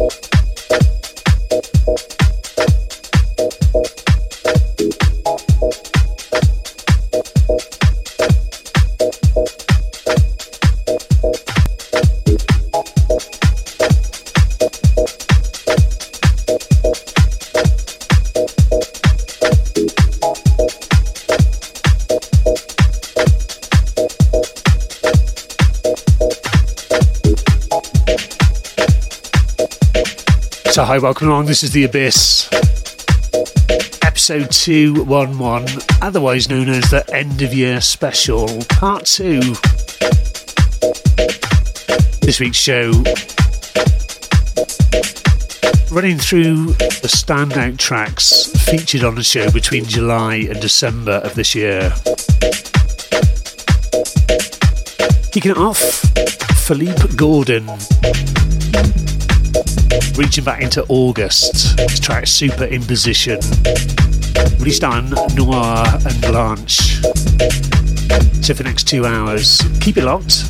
Thank you. So, hi, welcome along. This is The Abyss, episode 211, otherwise known as the end of year special, part 2. This week's show running through the standout tracks featured on the show between July and December of this year. Kicking it off, Philippe Gordon reaching back into August. This track Super Imposition, released on Noir and Blanche. So for the next two hours, keep it locked.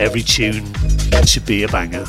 Every tune should be a banger.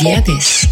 Welcome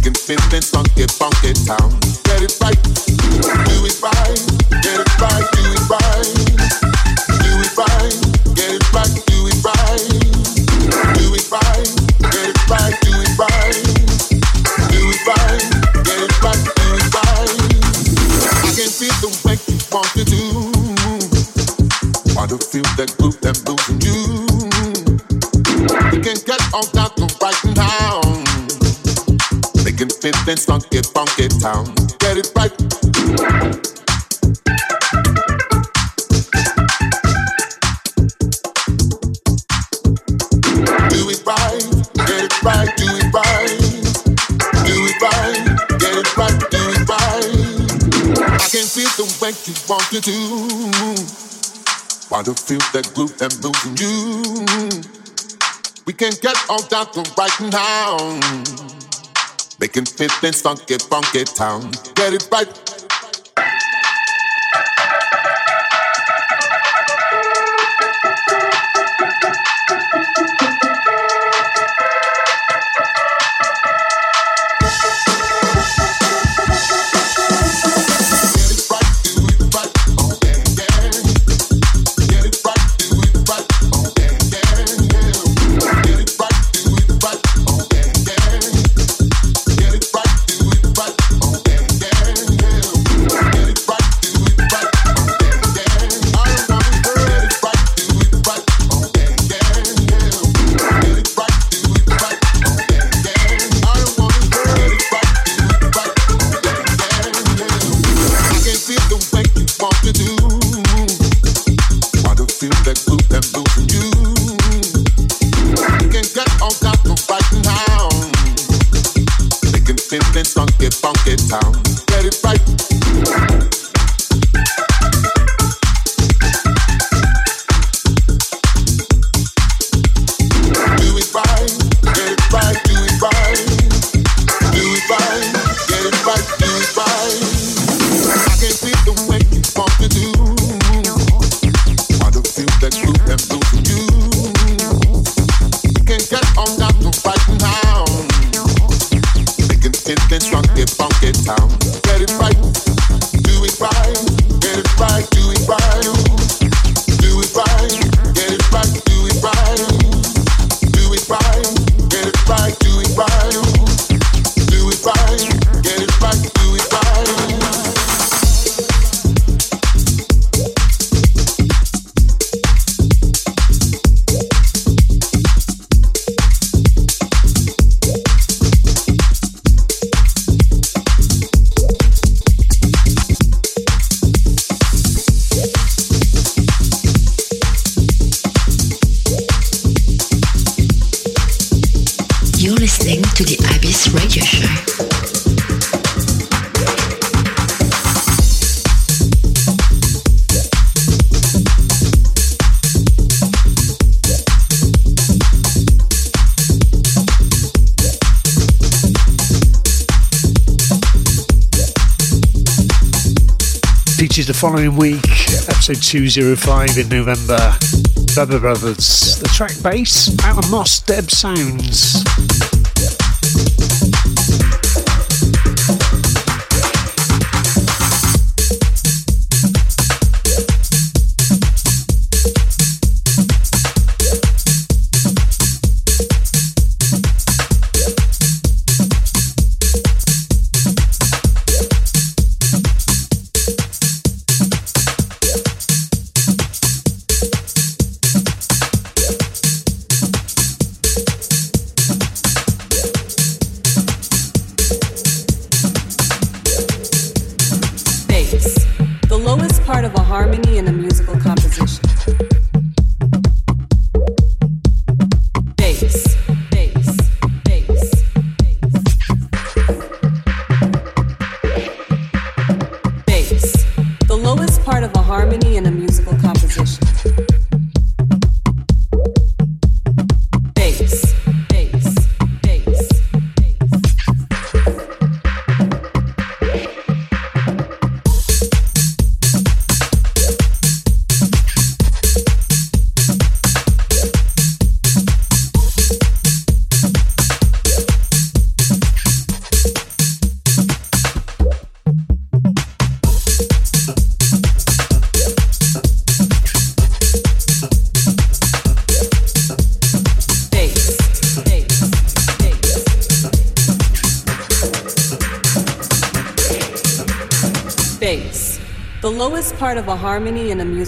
feel the way you want to do. to feel that you. The Abyss. can get on right now. Making funky, funky town. Get it right. Do it right. Do it right, get it right. Do it right. Do it right. Get it right. Do it right. Do it right. Get it right. feel that groove that moves in you. Making feelings funky, funky town. Get it right. Do it right, get it right, do it right. Do it right, get it right, do it right. I can feel the way you want to do. Want to feel that that moves in you. We can get on down to right now. Making fitness funky, funky town. Get it right. Following week, episode 205 in November. Bubba Brothers, the track bass out of Moss Deb Sounds.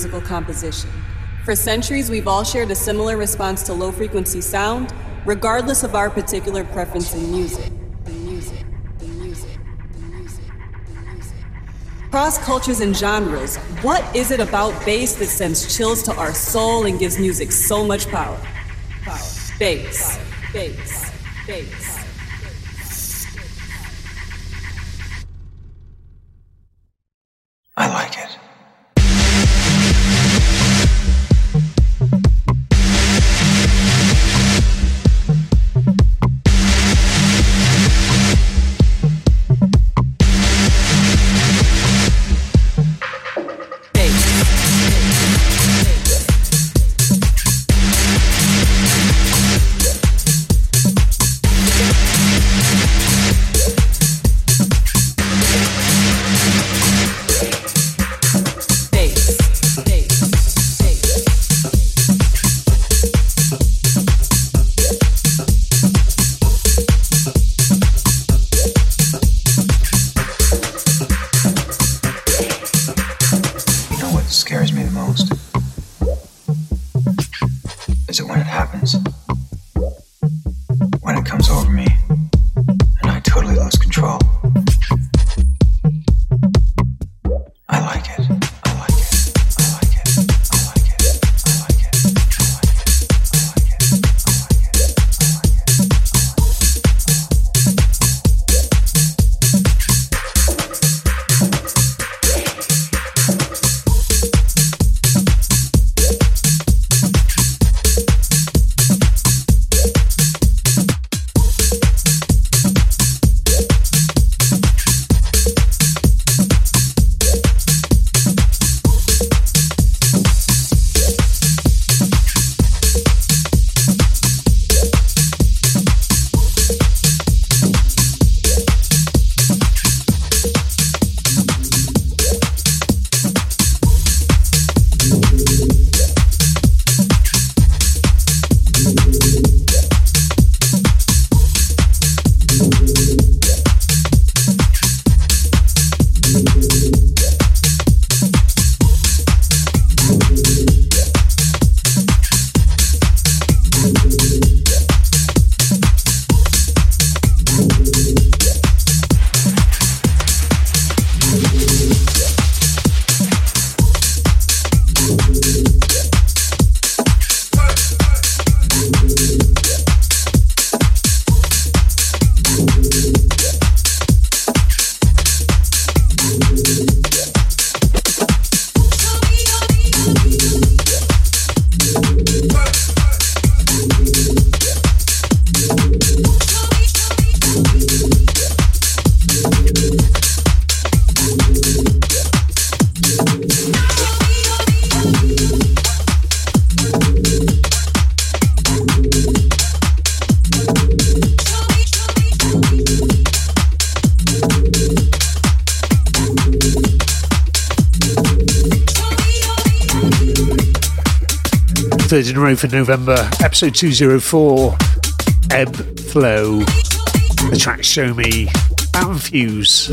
Musical composition. For centuries, we've all shared a similar response to low frequency sound, regardless of our particular preference in music. The music, the music, the music, the music. Cross cultures and genres, what is it about bass that sends chills to our soul and gives music so much power? Power. Bass, bass, bass. of November, episode 204, Ebb Flow. The track Show Me, and Fuse.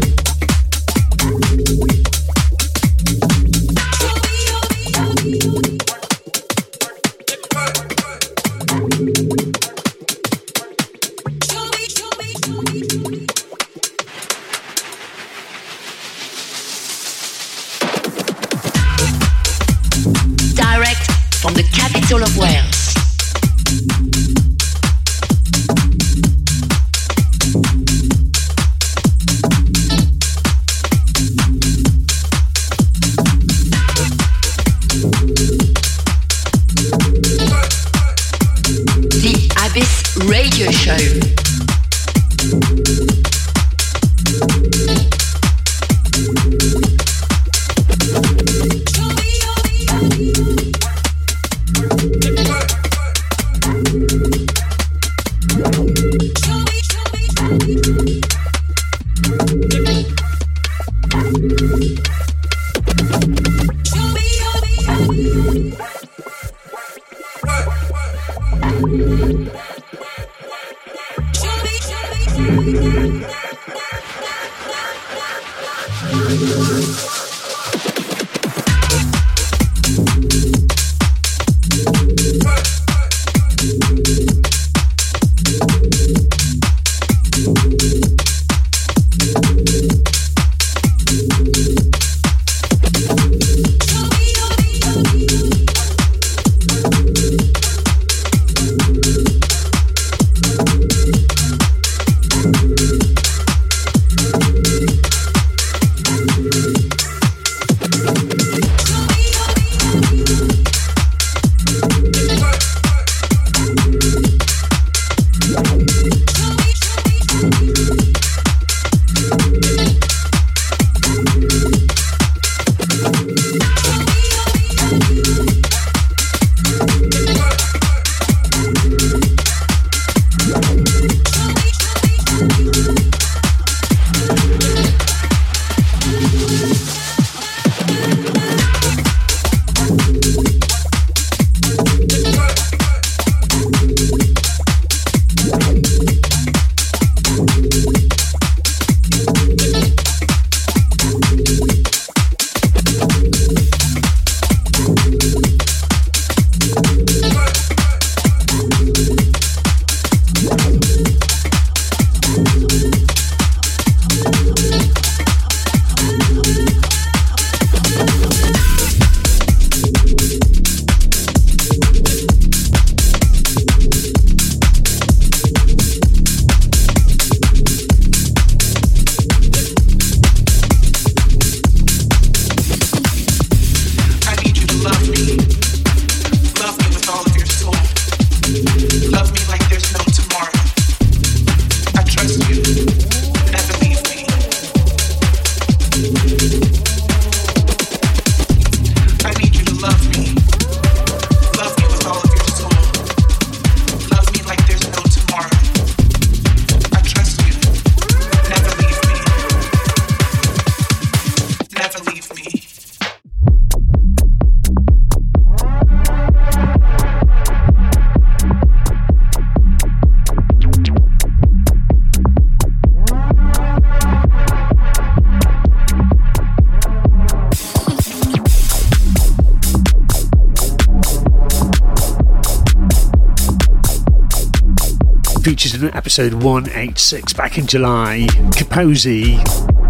Episode 186 back in July. Kaposi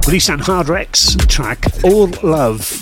released on Hard Rex track All Love.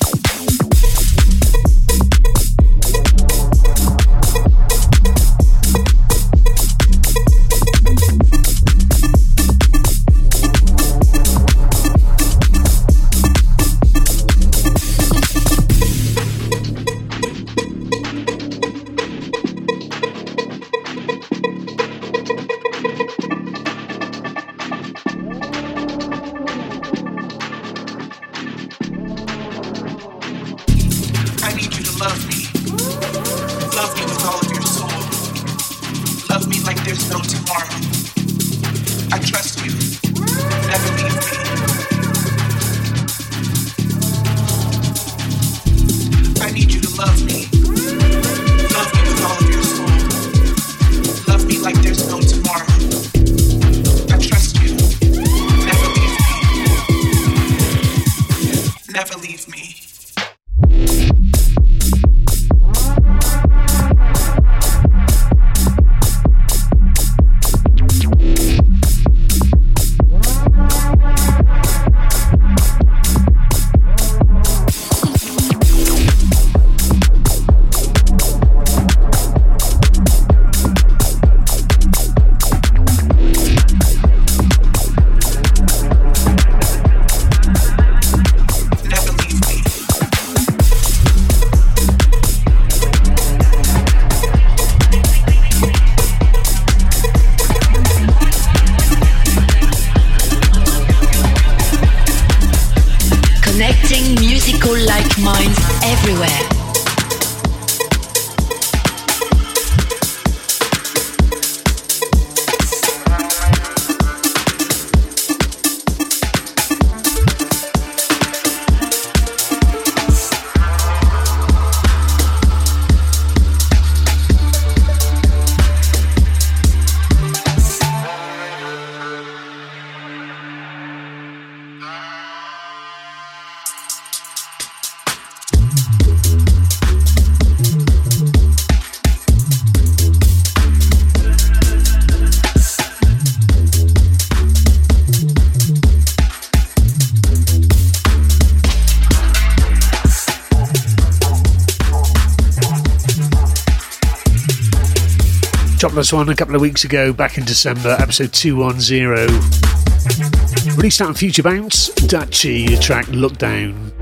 Topless one a couple of weeks ago, back in December, episode 210. Released out on Future Bounce, Dutchy, track Look Down.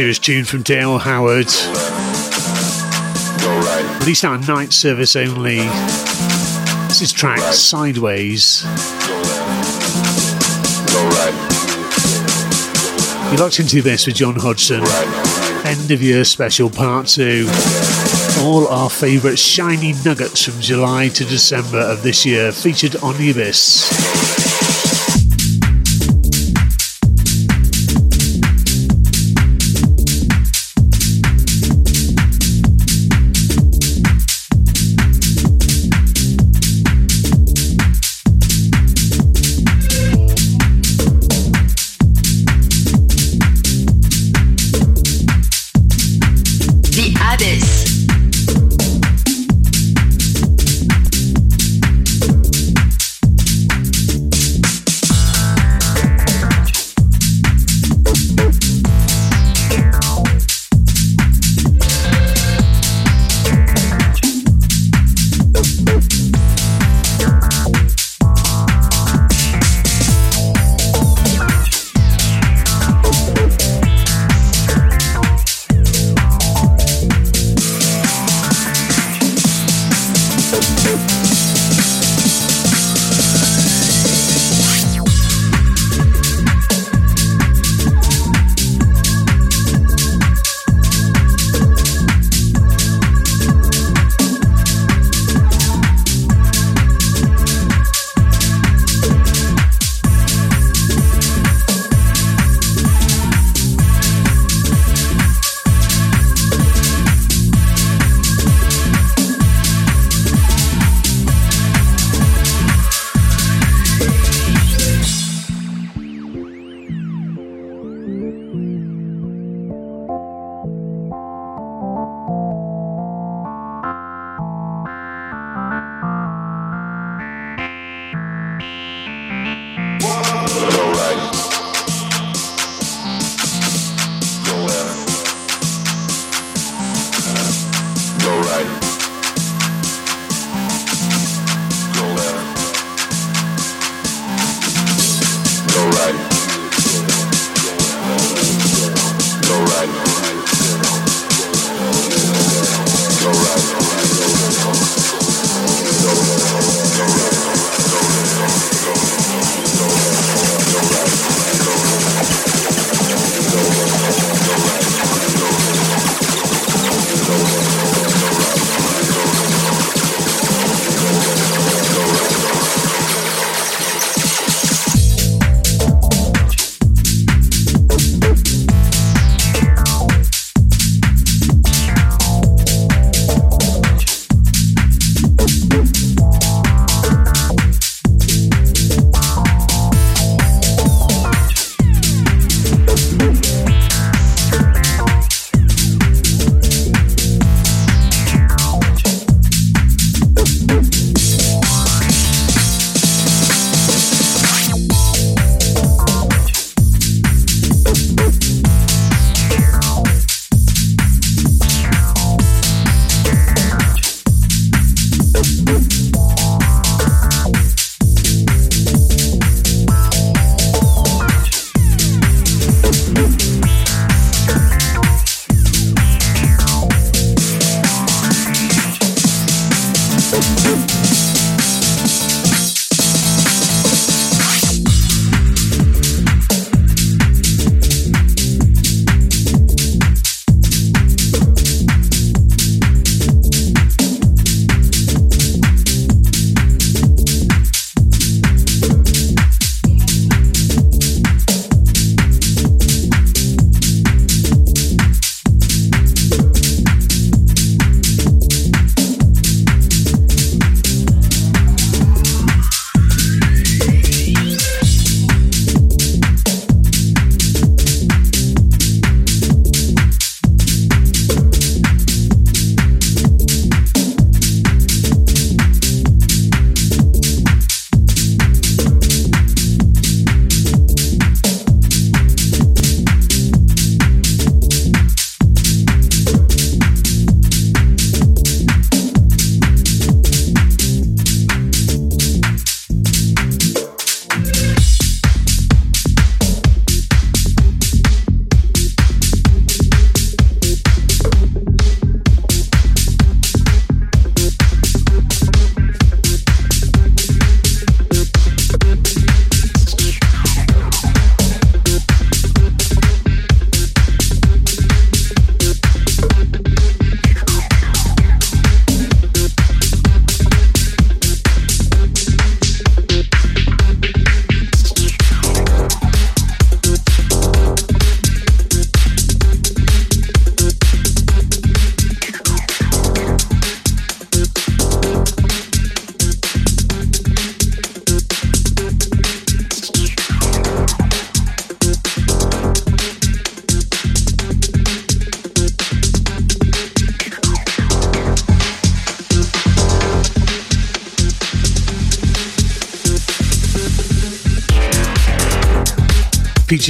Serious tune from Dale Howard. Released out on night service only. This is track Sideways. You locked into this with John Hodgson. End of year special part two. All our favourite shiny nuggets from July to December of this year featured on the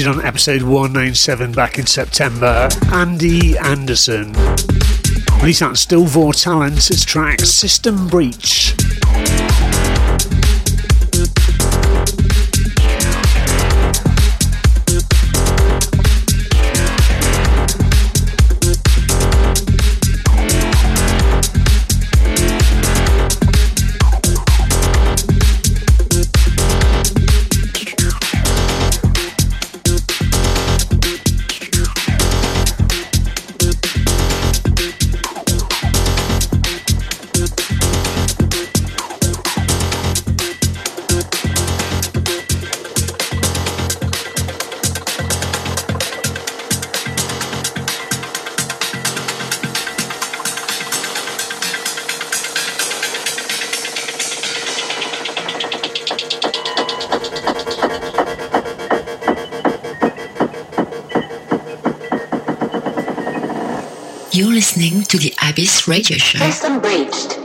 featured on episode 197 back in September, Andy Anderson. Released out Still Vor Talents, its track System Breach. Abyss Radio Show. System breached.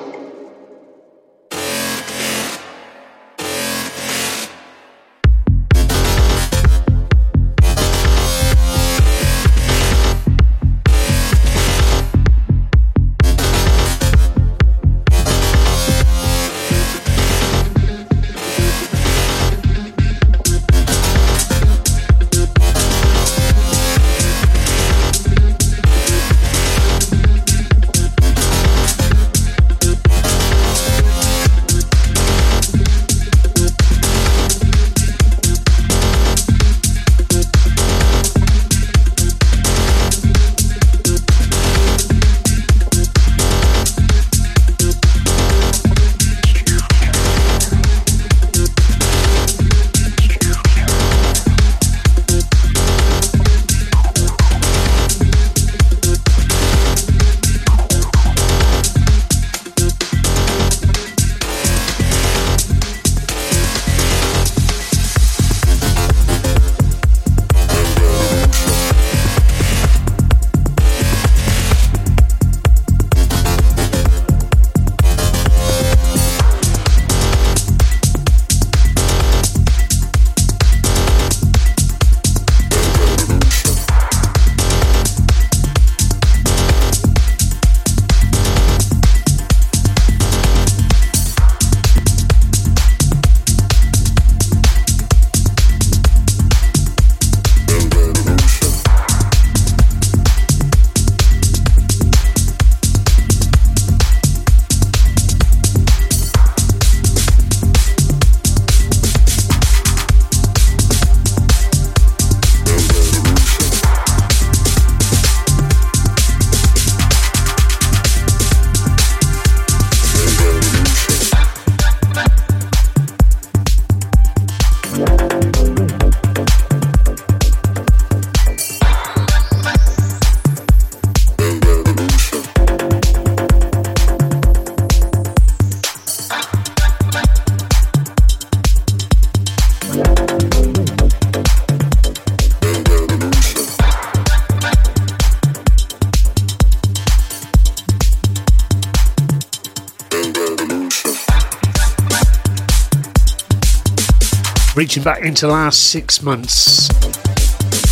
Reaching back into the last six months.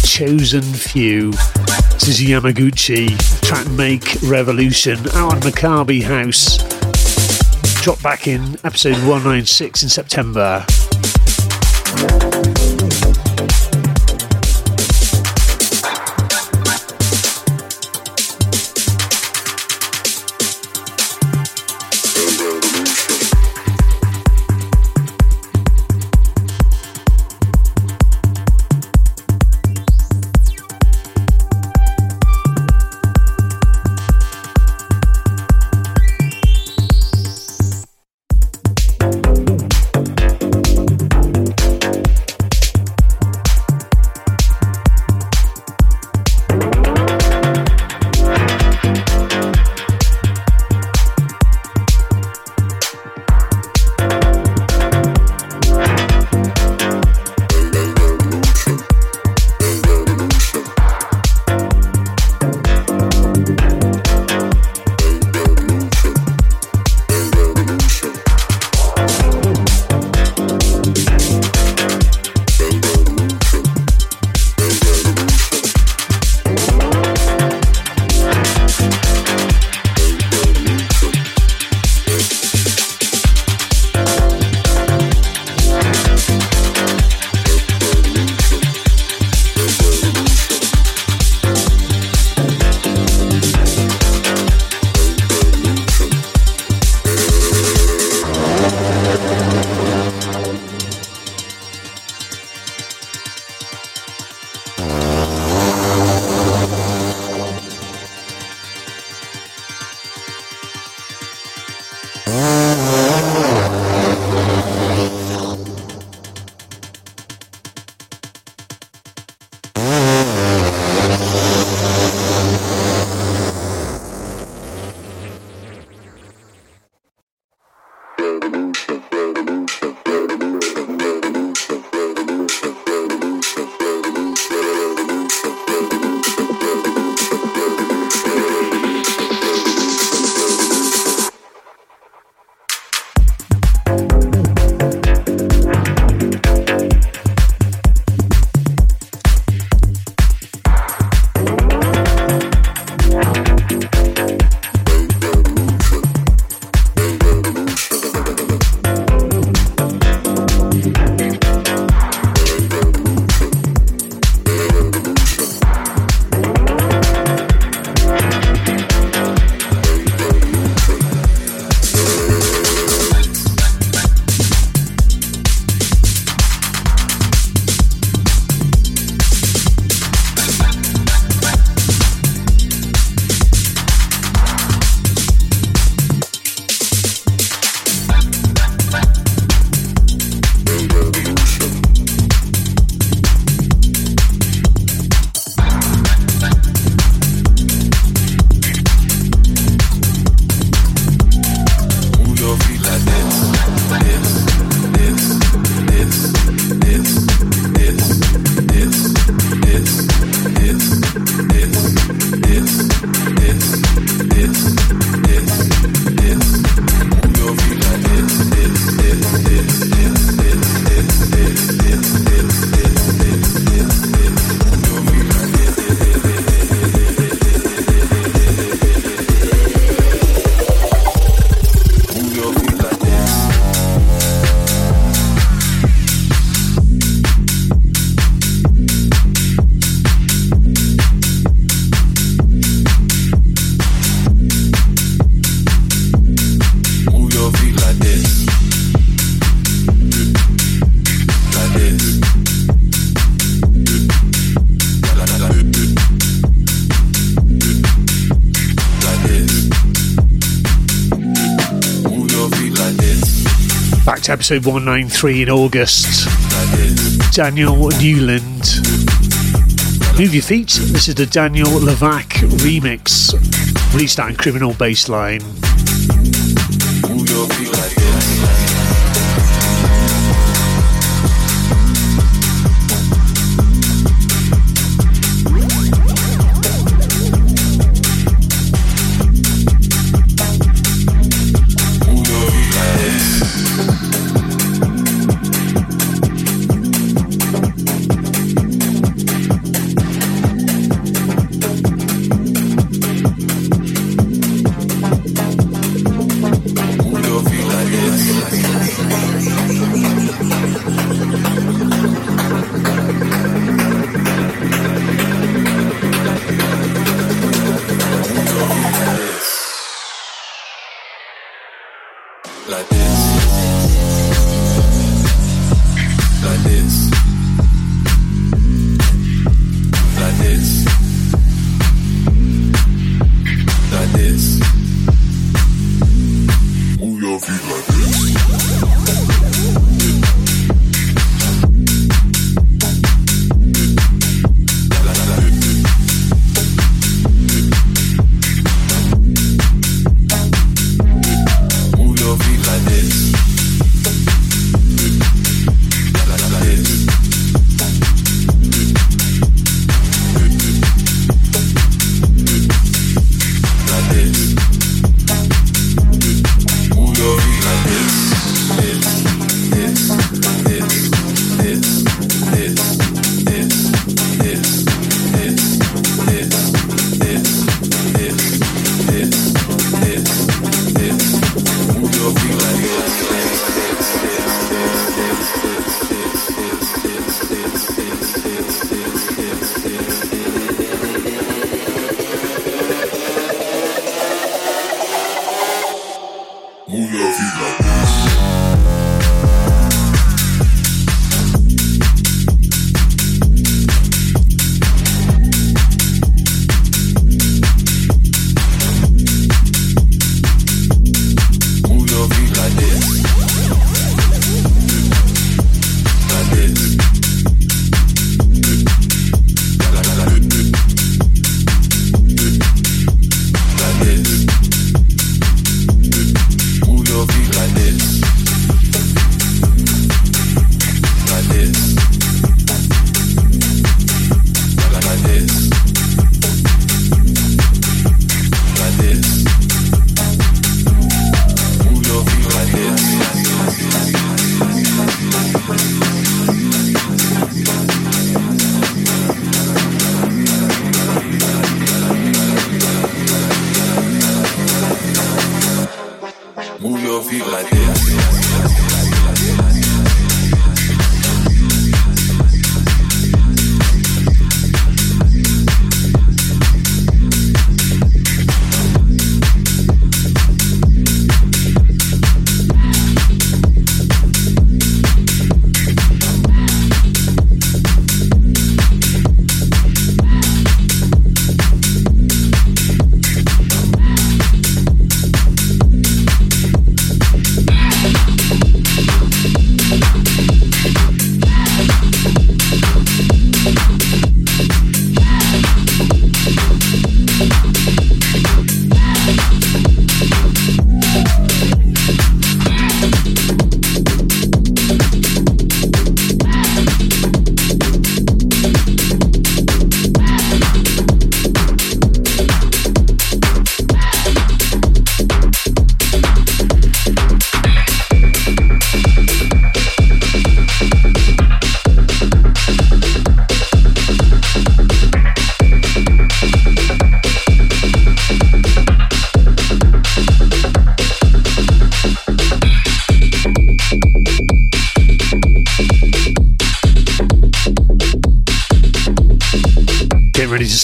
Chosen Few. This is Yamaguchi, track Make Revolution, out on Maccabi House. Dropped back in episode 196 in September. Episode 193 in August. Daniel Newland. Move your feet. This is the Daniel Levac remix, released in Criminal Bassline.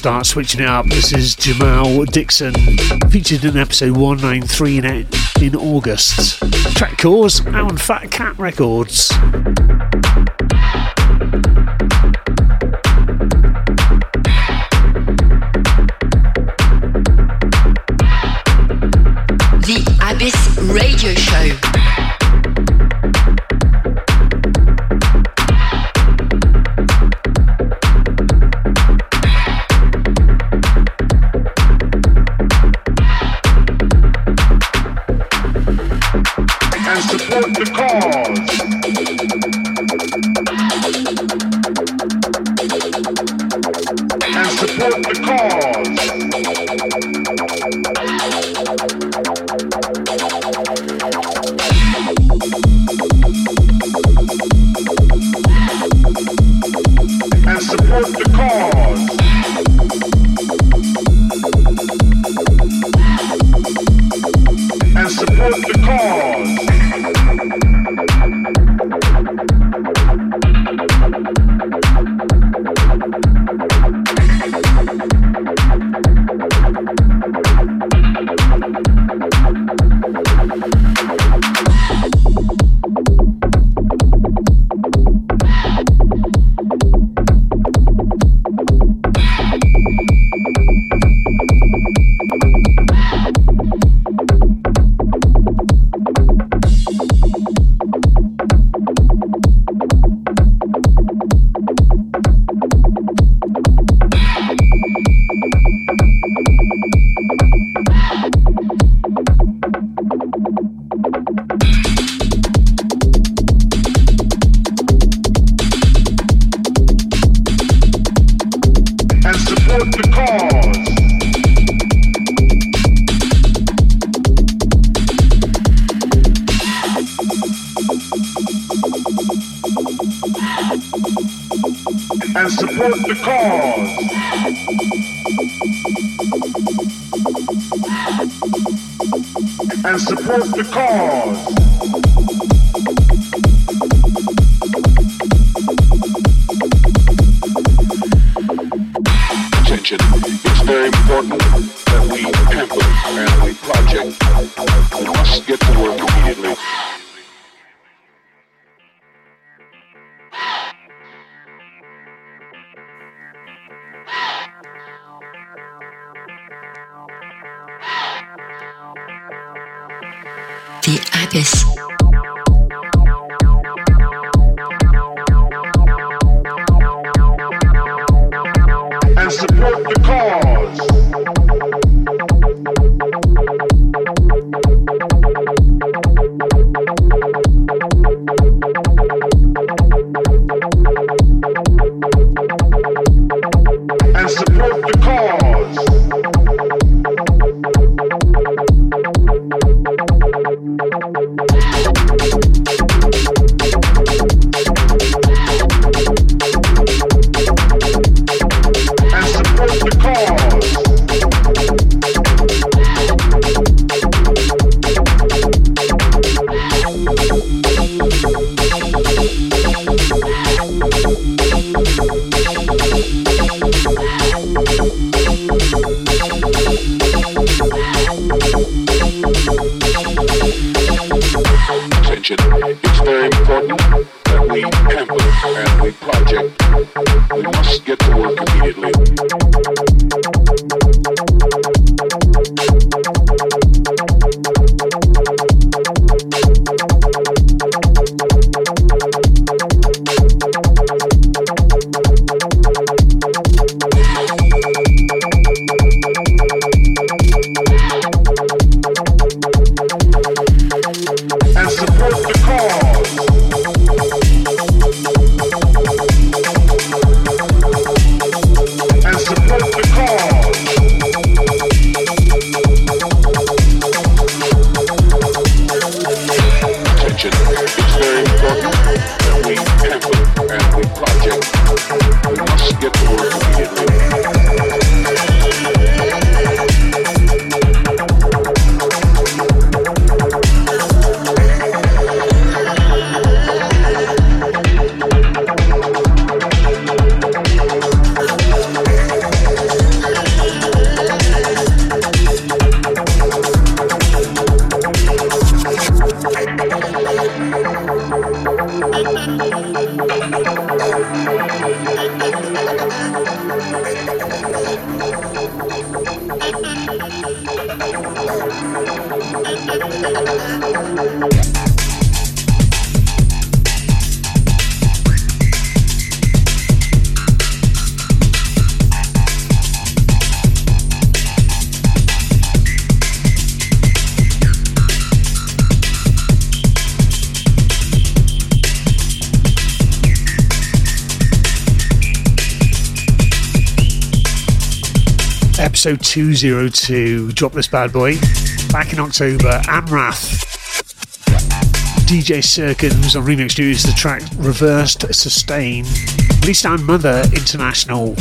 Start switching it up. This is Jamal Dixon, featured in episode 193 in, in August. Track calls out on Fat Cat Records. the abyss. 202. Drop this bad boy. Back in October, Amrath. DJ Circums on Remix Studios, the track Reversed Sustain. Released on Mother International.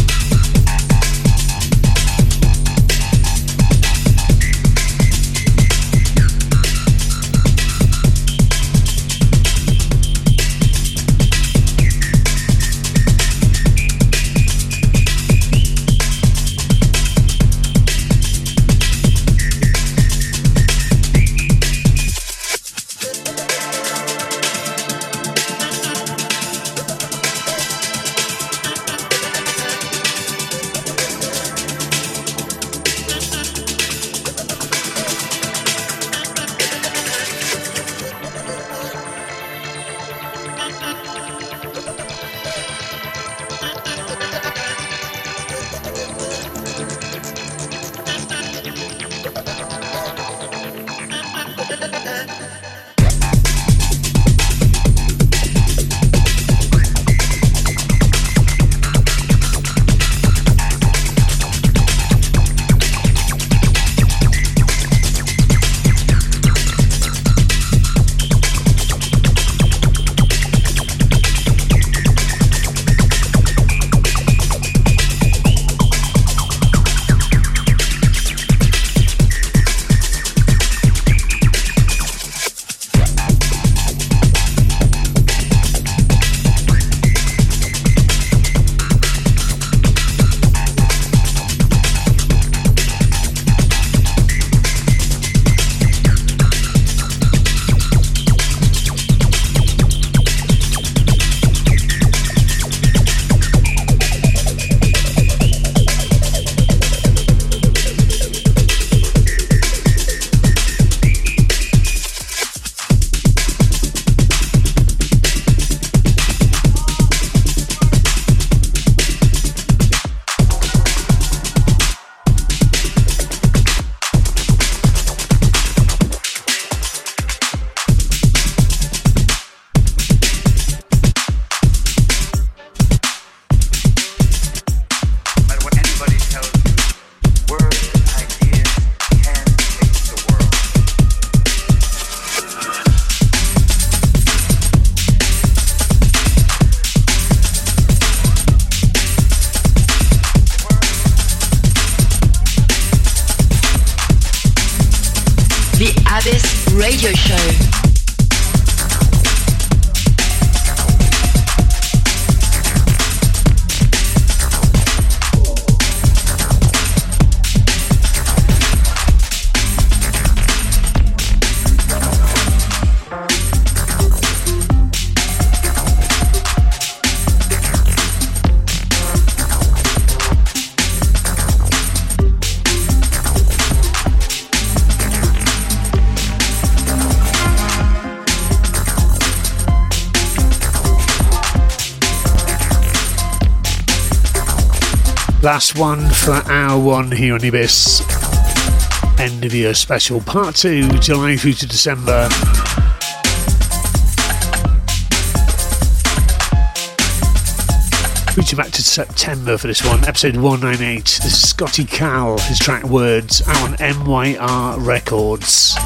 Last one for hour one here on Abyss. End of year special, part two, July through to December. Reaching back to September for this one, episode 198. This is Scotty Cal, his track Words, out on MYR Records.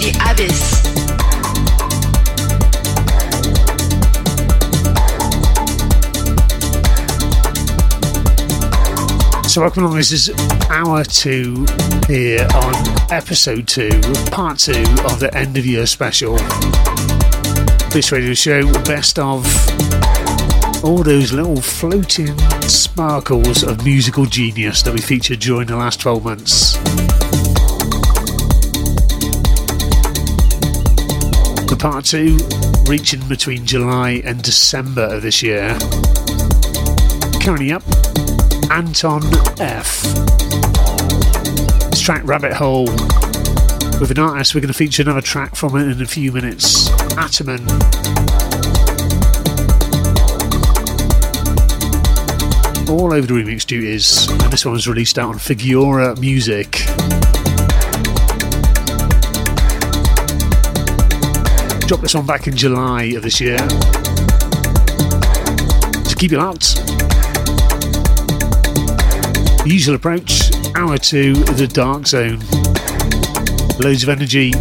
The Abyss. So welcome along. This is hour two here on episode two, part two of the end of year special. This radio show, best of all those little floating sparkles of musical genius that we featured during the last 12 months. The part two reaching between July and December of this year. Currently up, Anton F. This track Rabbit Hole with an artist. We're going to feature another track from it in a few minutes. Ataman. All over the remix duties, and this one was released out on Figura Music. Dropped this one back in July of this year. So keep it locked. Usual approach, hour two, the dark zone. Loads of energy.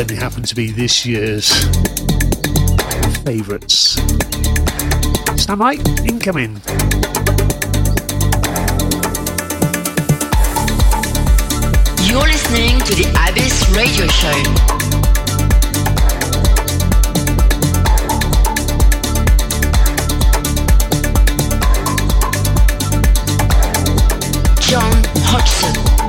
Only happen to be this year's favourites. Stand by, incoming. Listening to the Abyss Radio Show. John Hodgson.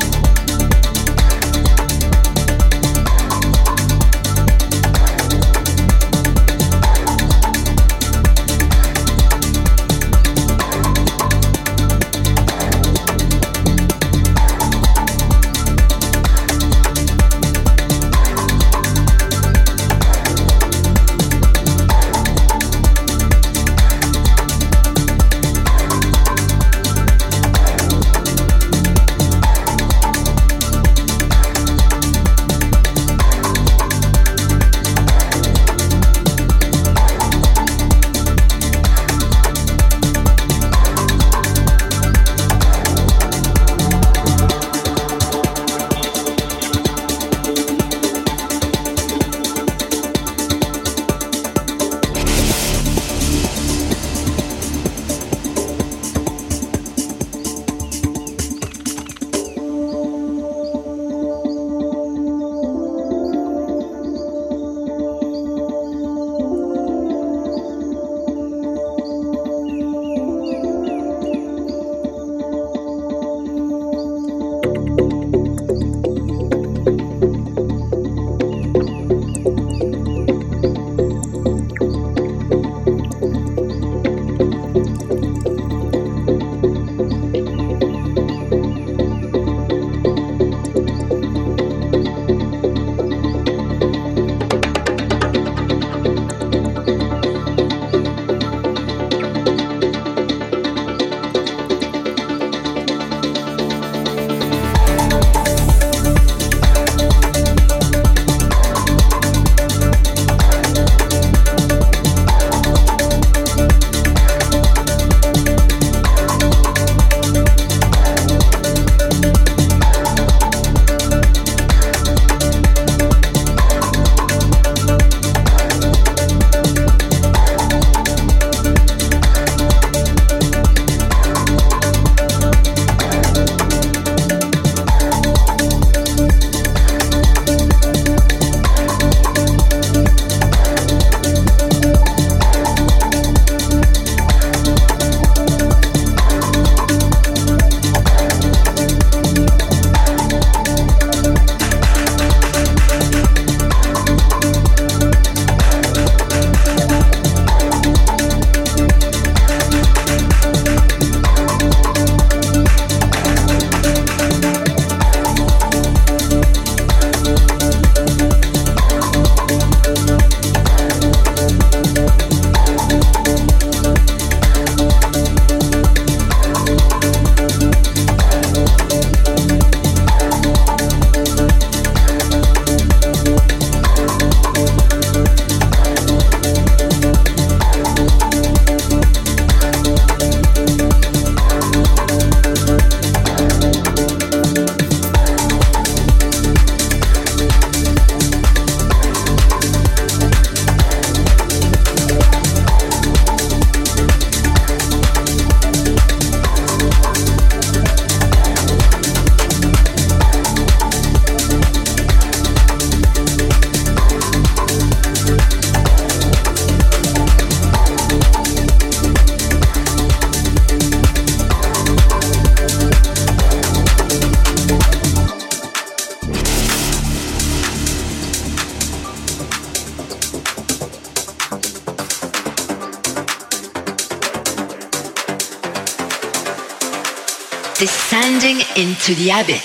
Descending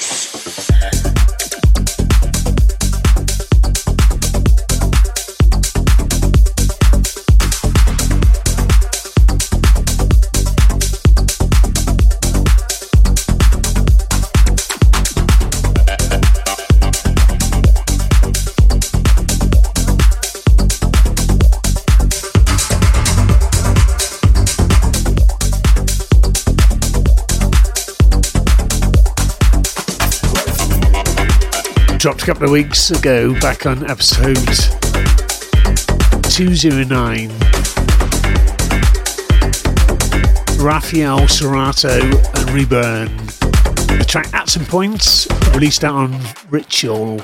couple of weeks ago back on episode 209. Rafael Cerato and Reburn. The track At Some Points, released out on Ritual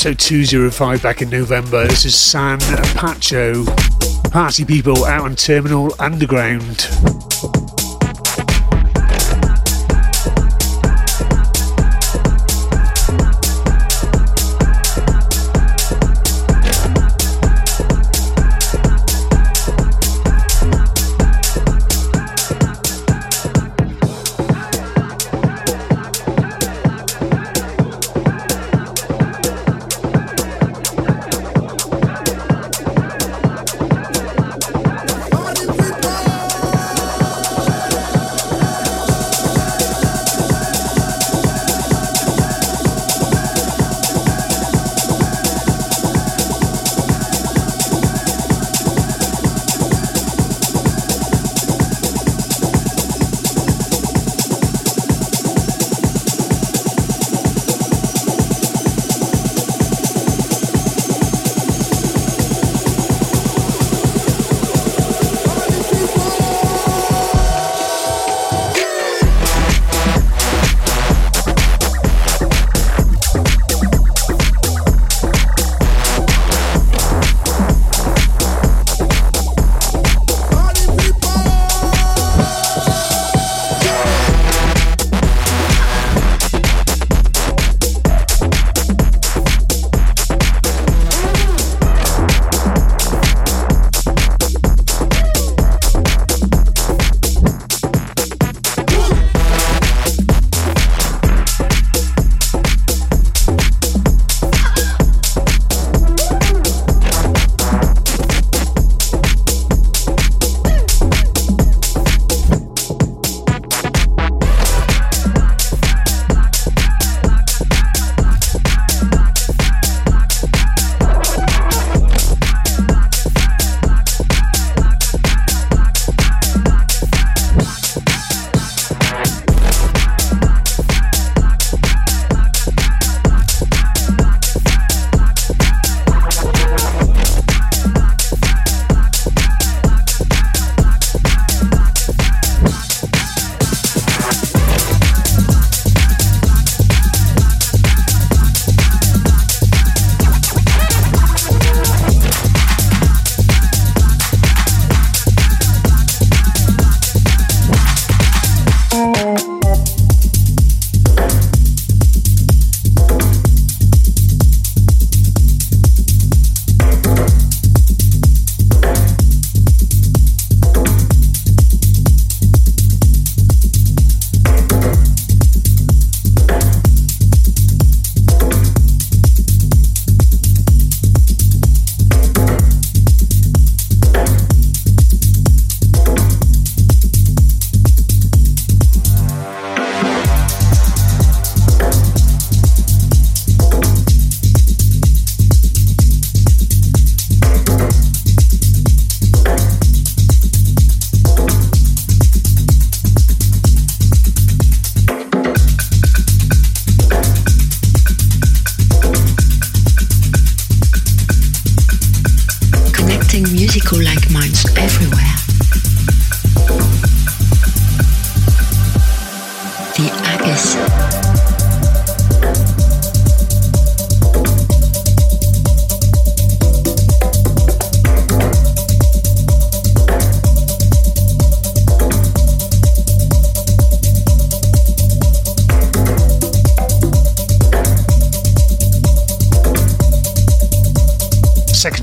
episode 205 back in November. This is San Pacho, party people out on Terminal Underground.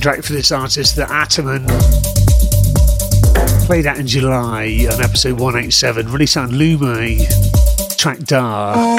Track for this artist, the Ataman. Played out in July on episode 187, released on Lume, track Dar.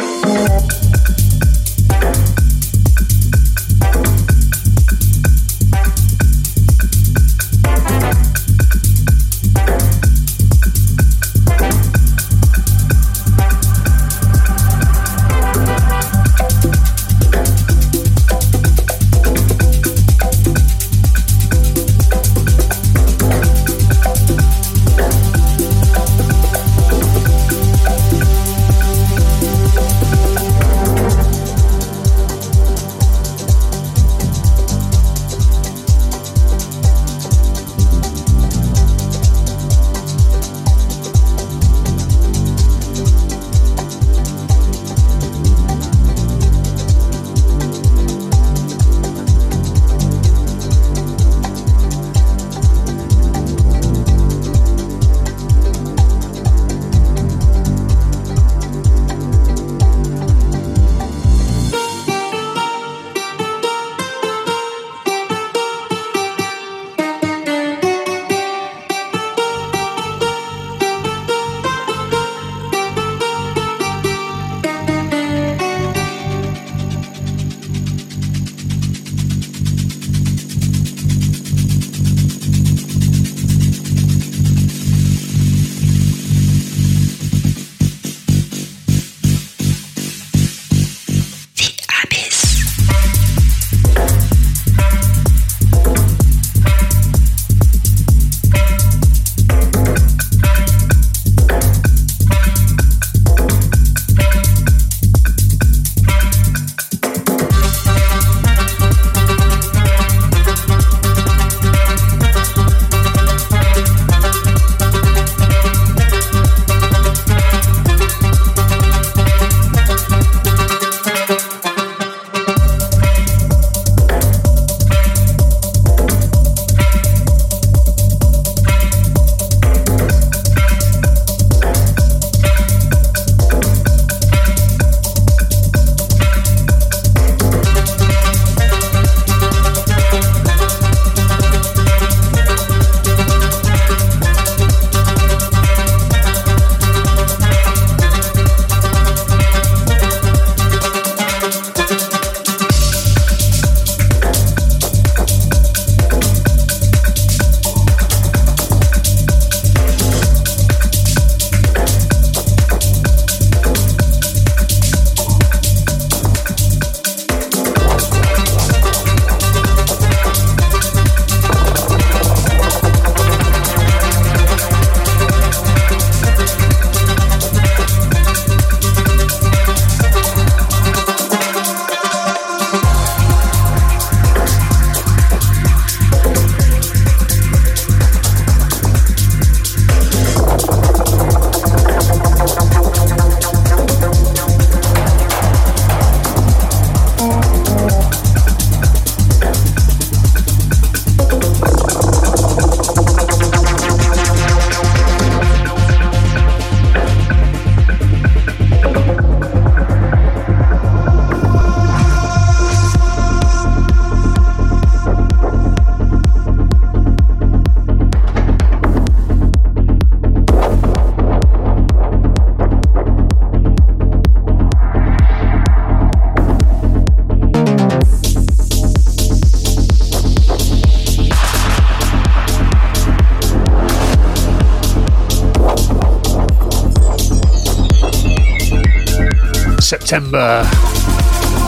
September,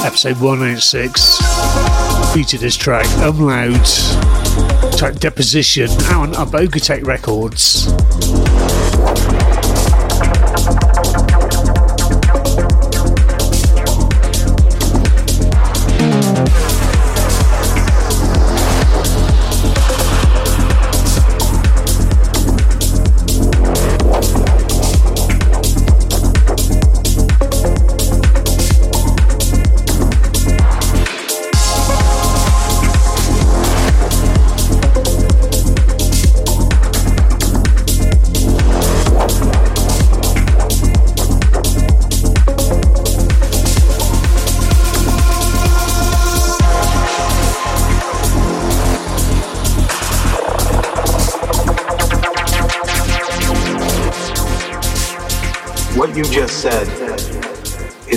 episode 186, featured this track, Umlaut, track Deposition, out on Abogotech Records.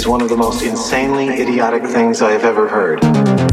One of the most insanely idiotic things I have ever heard.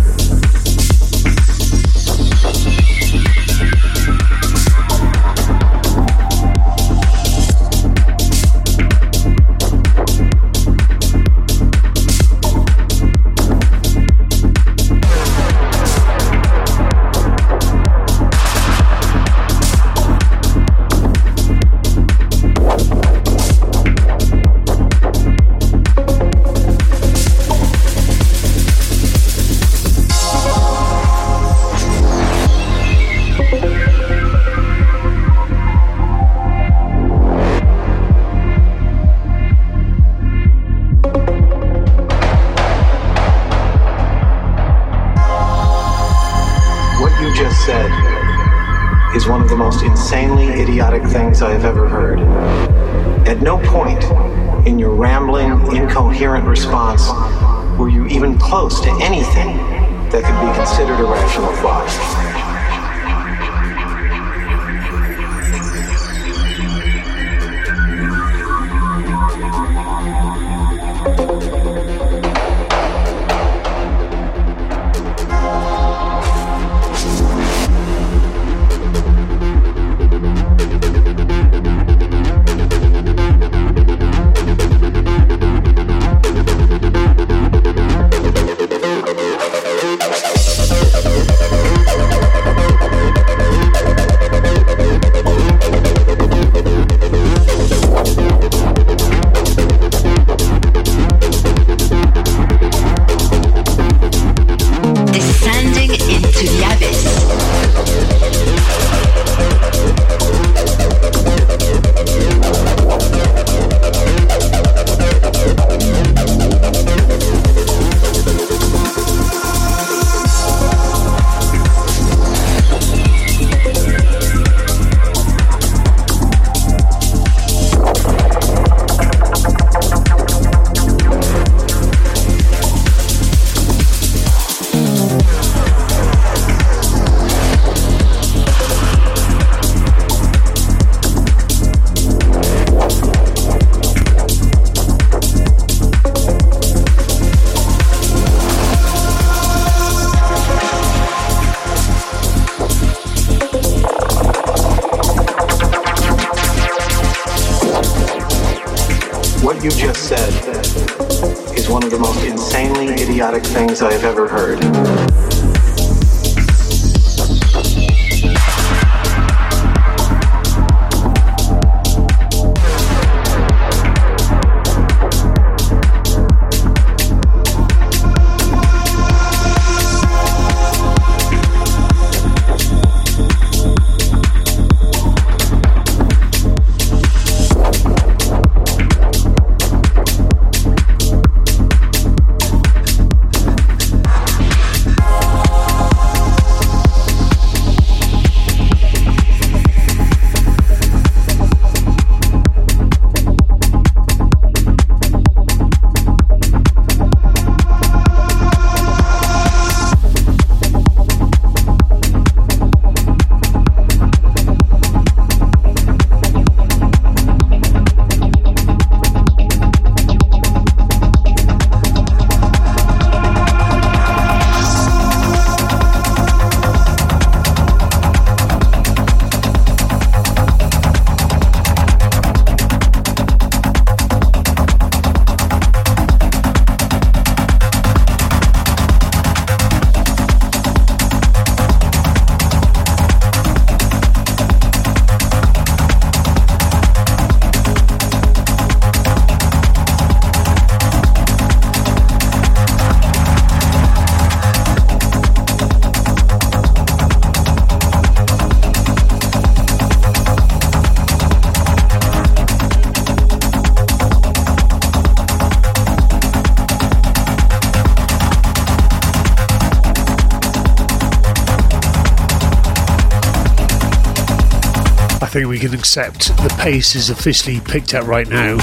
Can accept the pace is officially picked up right now.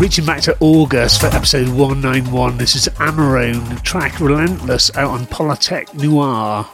Reaching back to August for episode 191, this is Amarone, track Relentless out on Polytech Noir.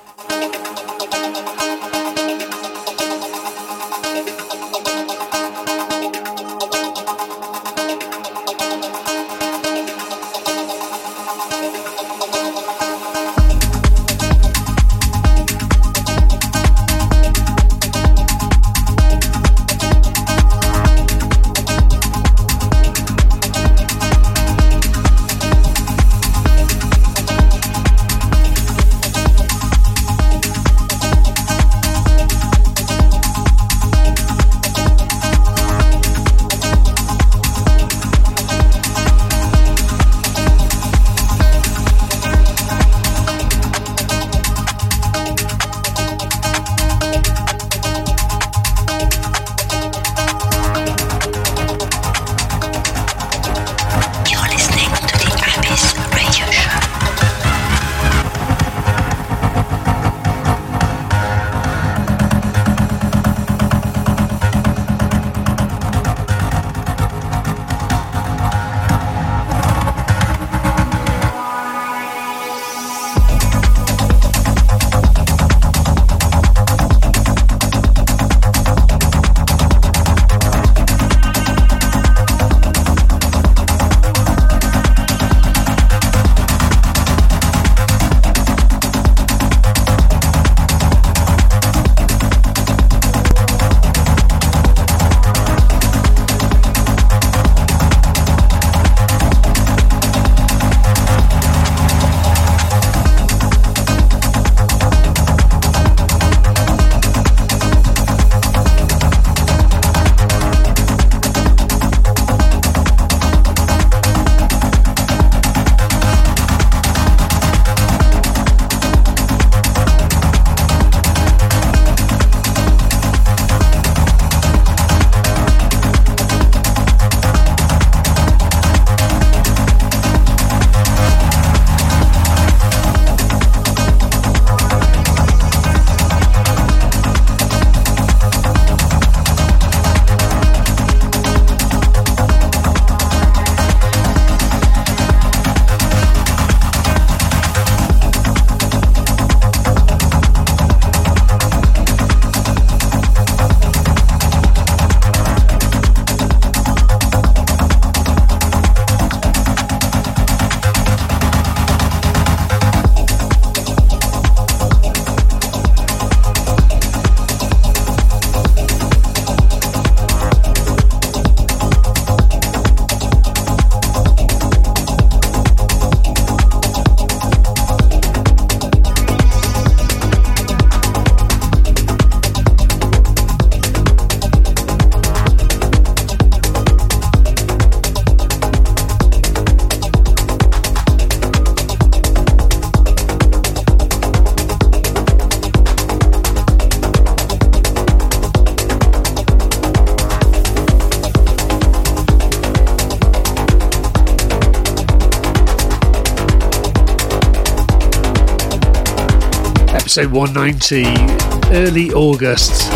Episode 190, early August.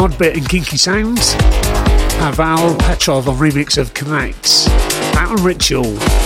Oddbit and Kinky Sounds. Pavel Petrov on remix of Connect. Battle Ritual.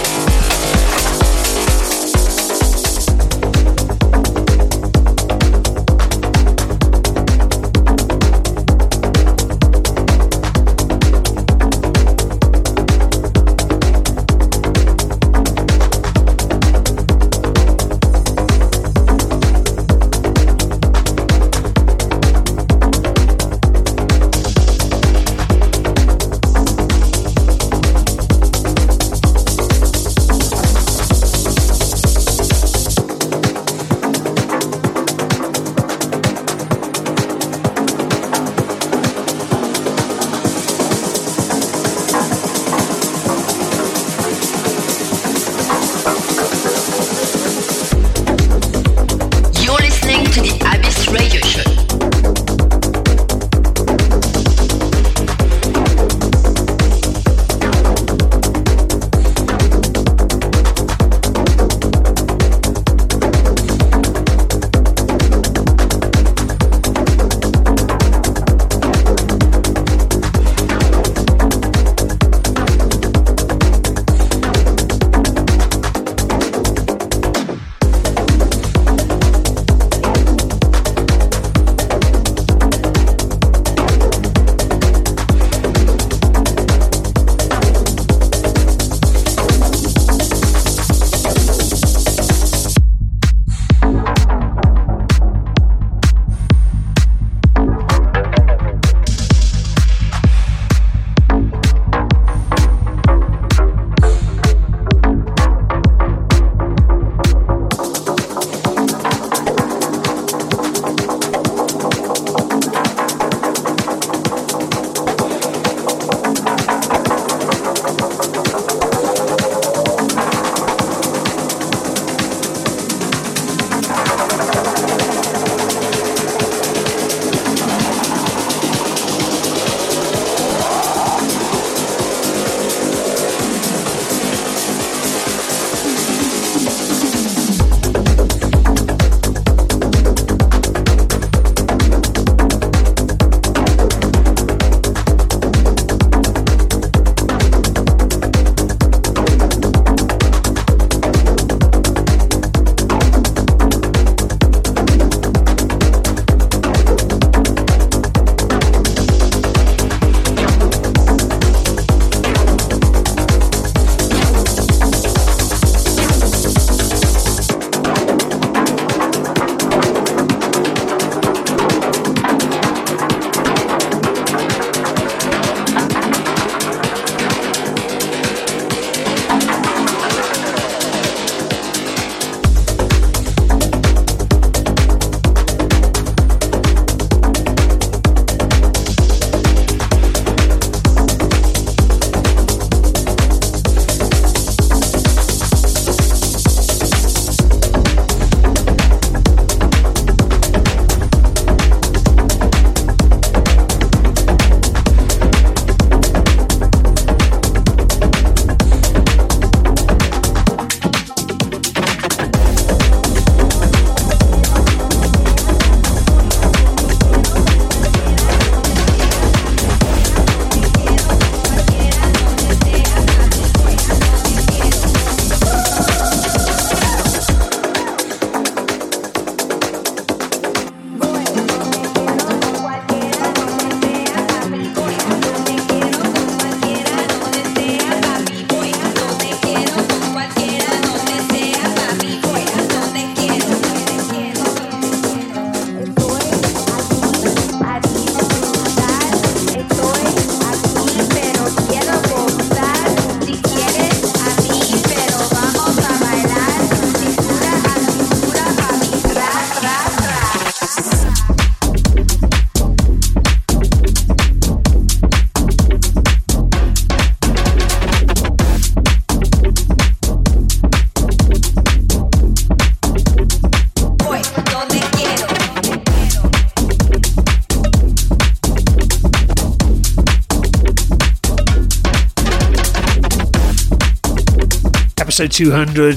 Episode 200.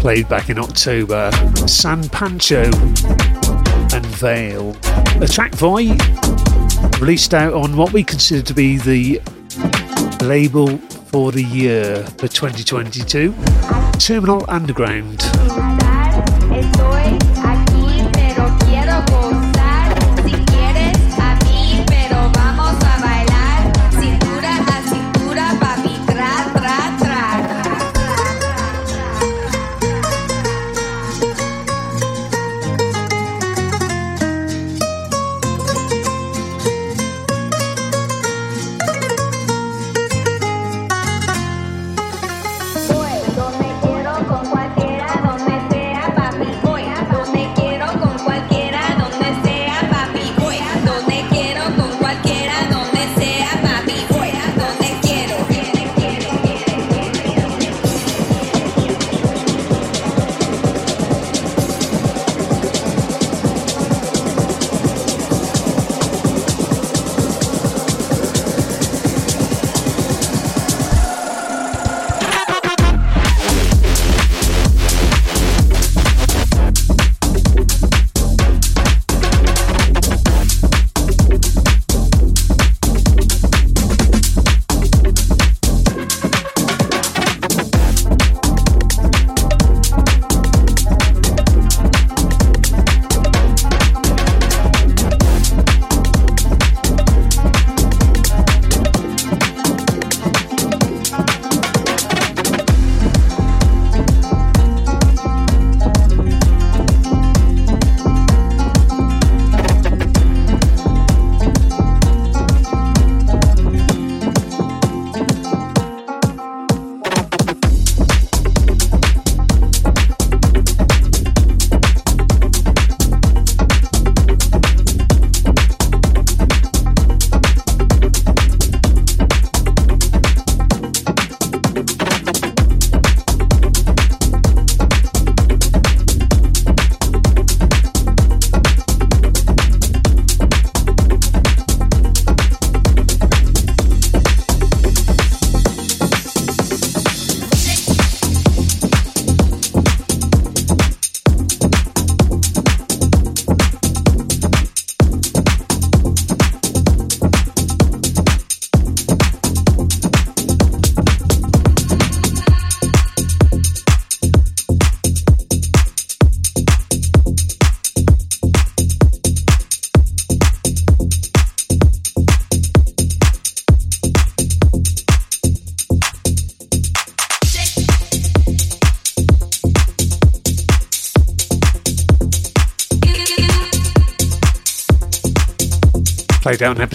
Played back in October. San Pancho and Veil. A track Voy released out on what we consider to be the label for the year for 2022 Terminal Underground.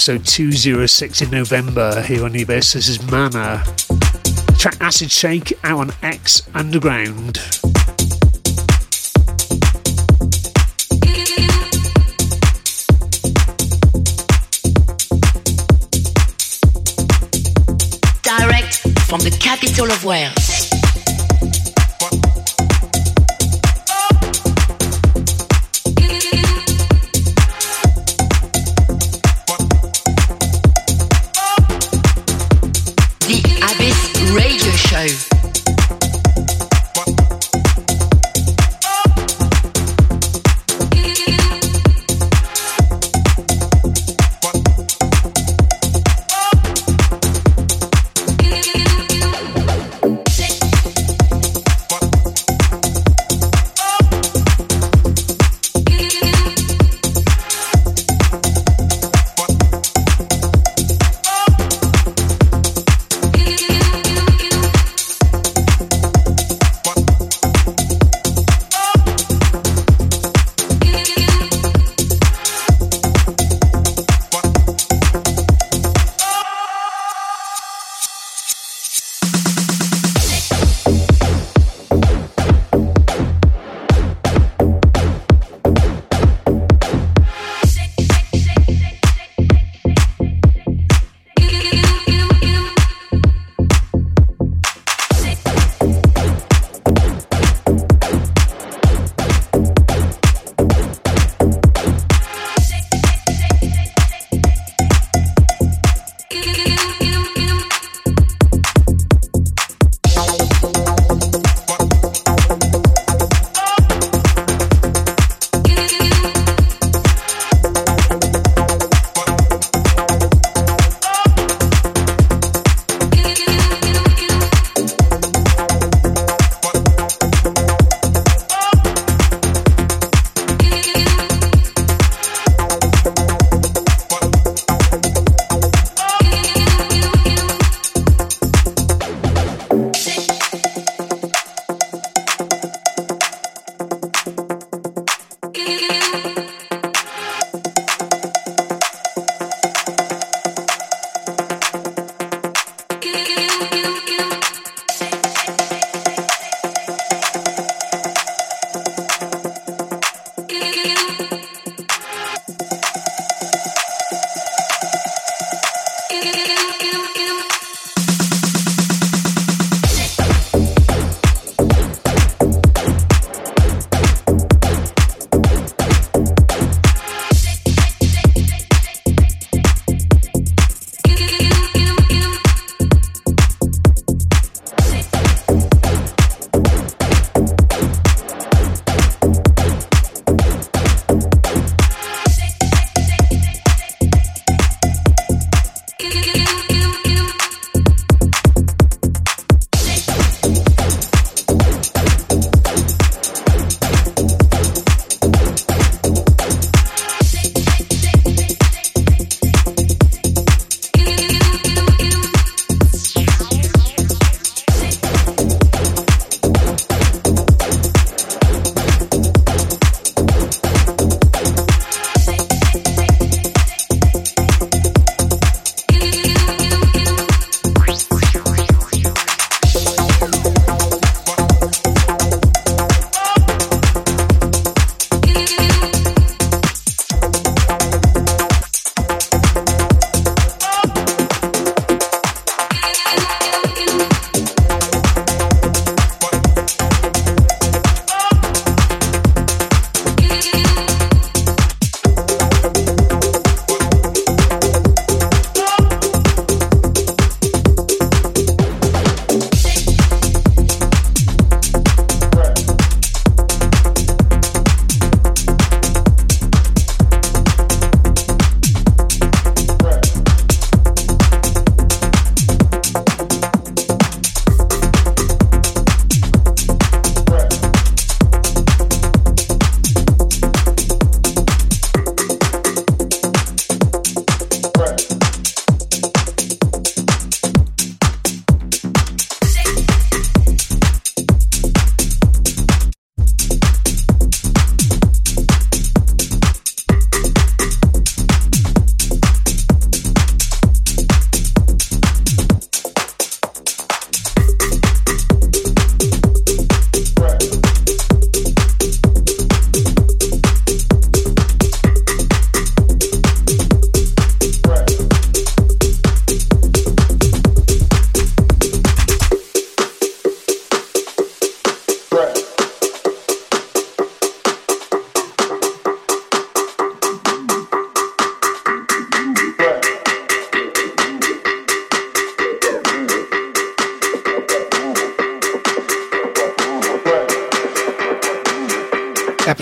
Episode 206 in November here on Abyss. This is Mana. Track Acid Shake out on X Underground. Direct from the capital of Wales.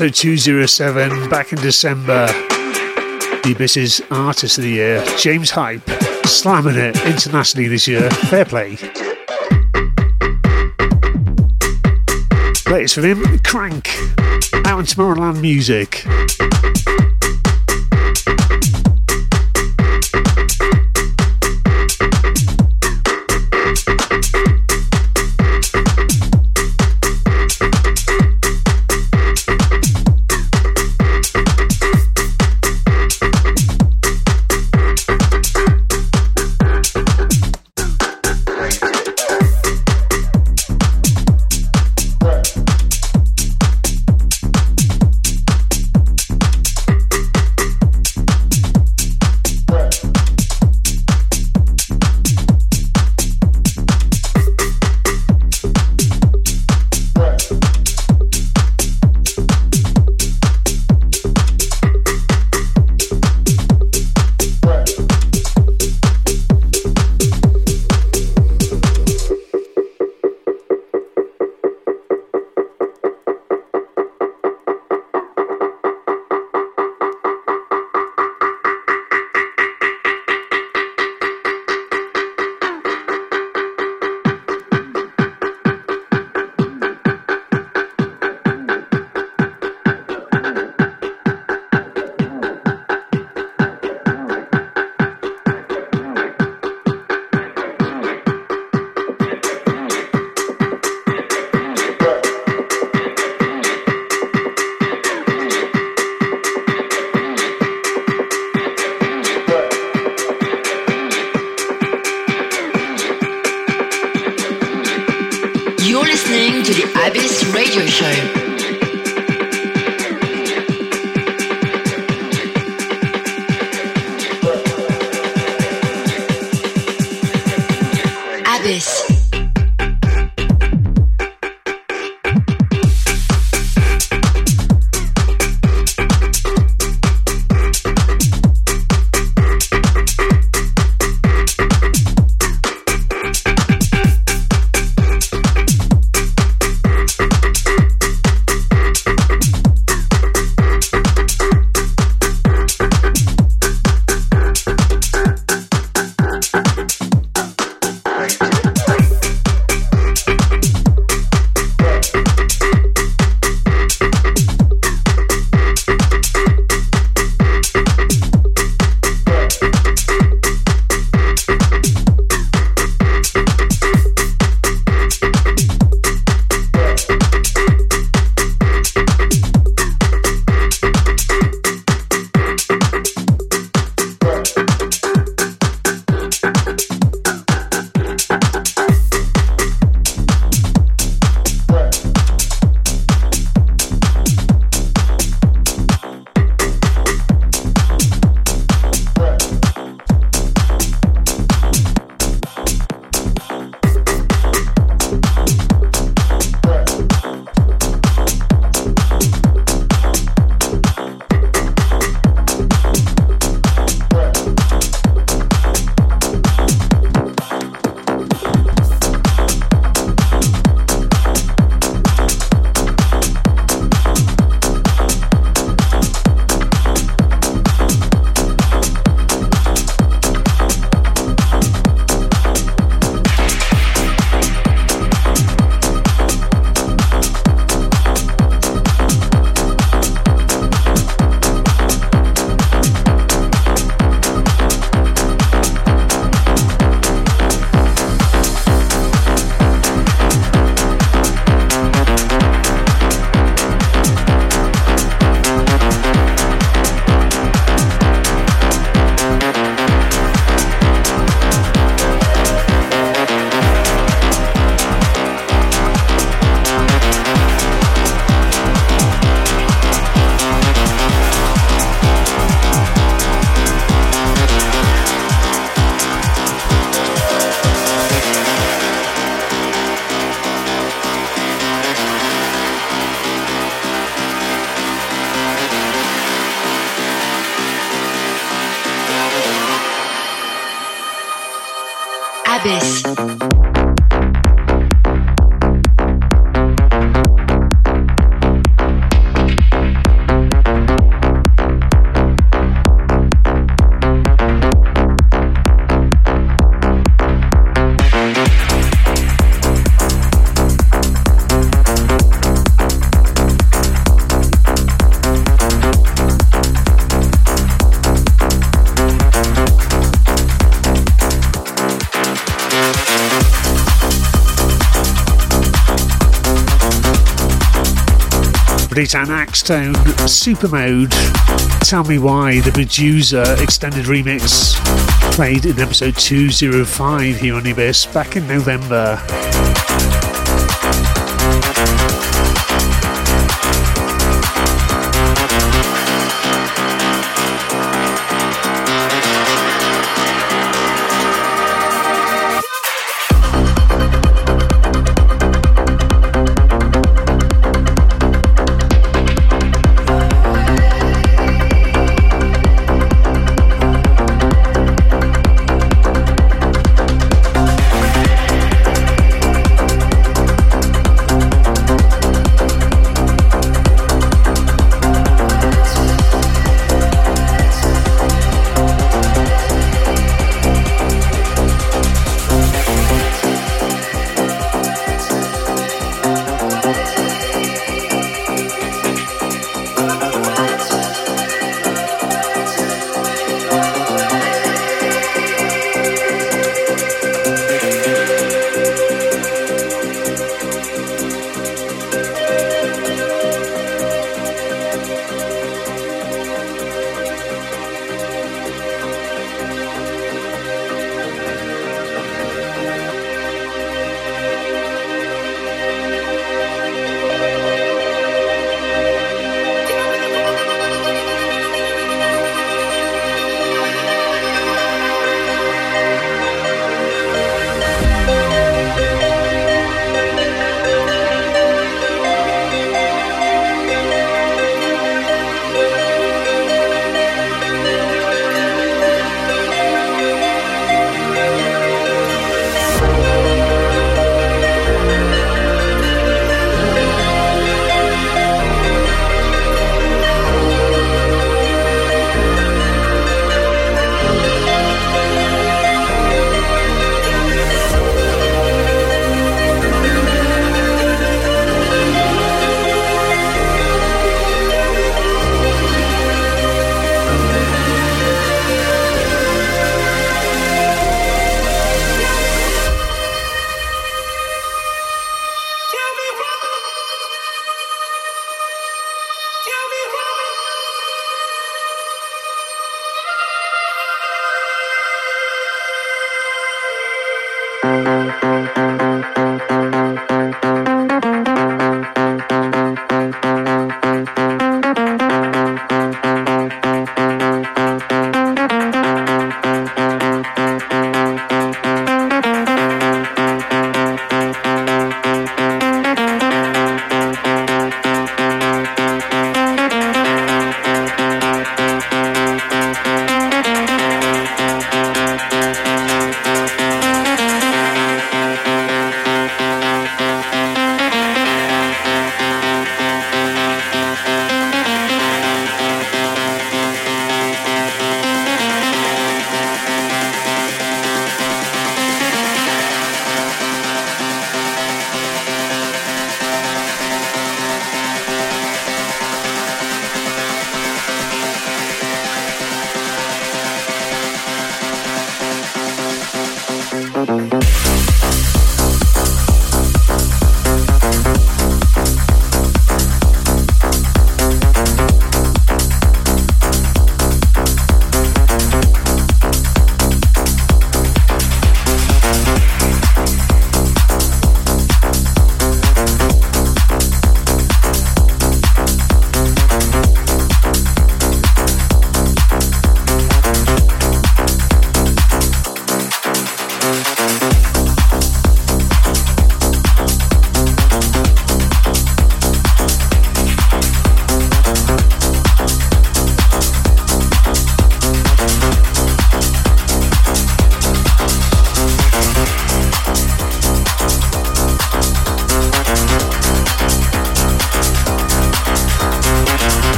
Episode 207 back in December. The Abyss's Artist of the Year, James Hype, slamming it internationally this year. Fair play. Latest from him, Crank, out in Tomorrowland Music. Abyss Radio Show. Britan Axtone Supermode. Tell Me Why, the Producer extended remix, played in episode 205 here on Abyss back in November.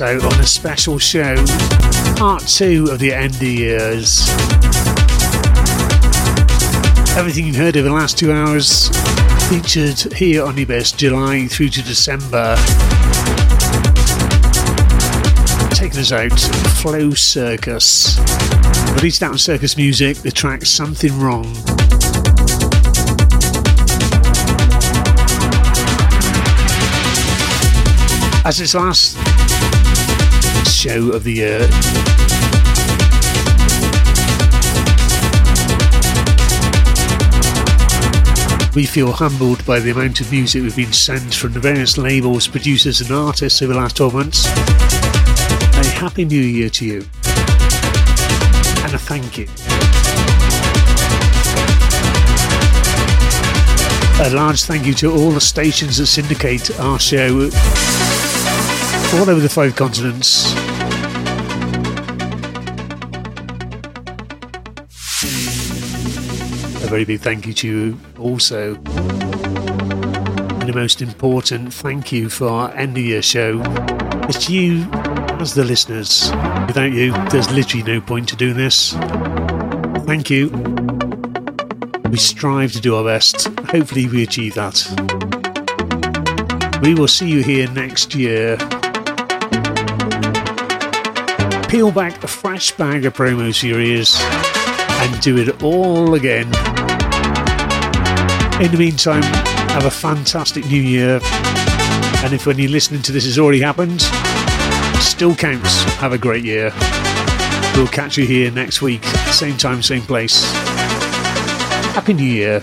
Out on a special show, part two of the end of years. Everything you've heard over the last two hours featured here on Abyss, July through to December. Taking us out, Flow Circus. Released out on Circus Music, the track Something Wrong. As its last show of the year, we feel humbled by the amount of music we've been sent from the various labels, producers, and artists over the last 12 months. A happy new year to you, and a thank you. A large thank you to all the stations that syndicate our show all over the five continents. Very big thank you to you also. And the most important thank you for our end of year show is to you as the listeners. Without you, there's literally no point to doing this. Thank you. We strive to do our best. Hopefully, we achieve that. We will see you here next year. Peel back a fresh bag of promo series and do it all again. In the meantime, have a fantastic new year. And if when you're listening to this has already happened, still counts. Have a great year. We'll catch you here next week, same time, same place. Happy New Year.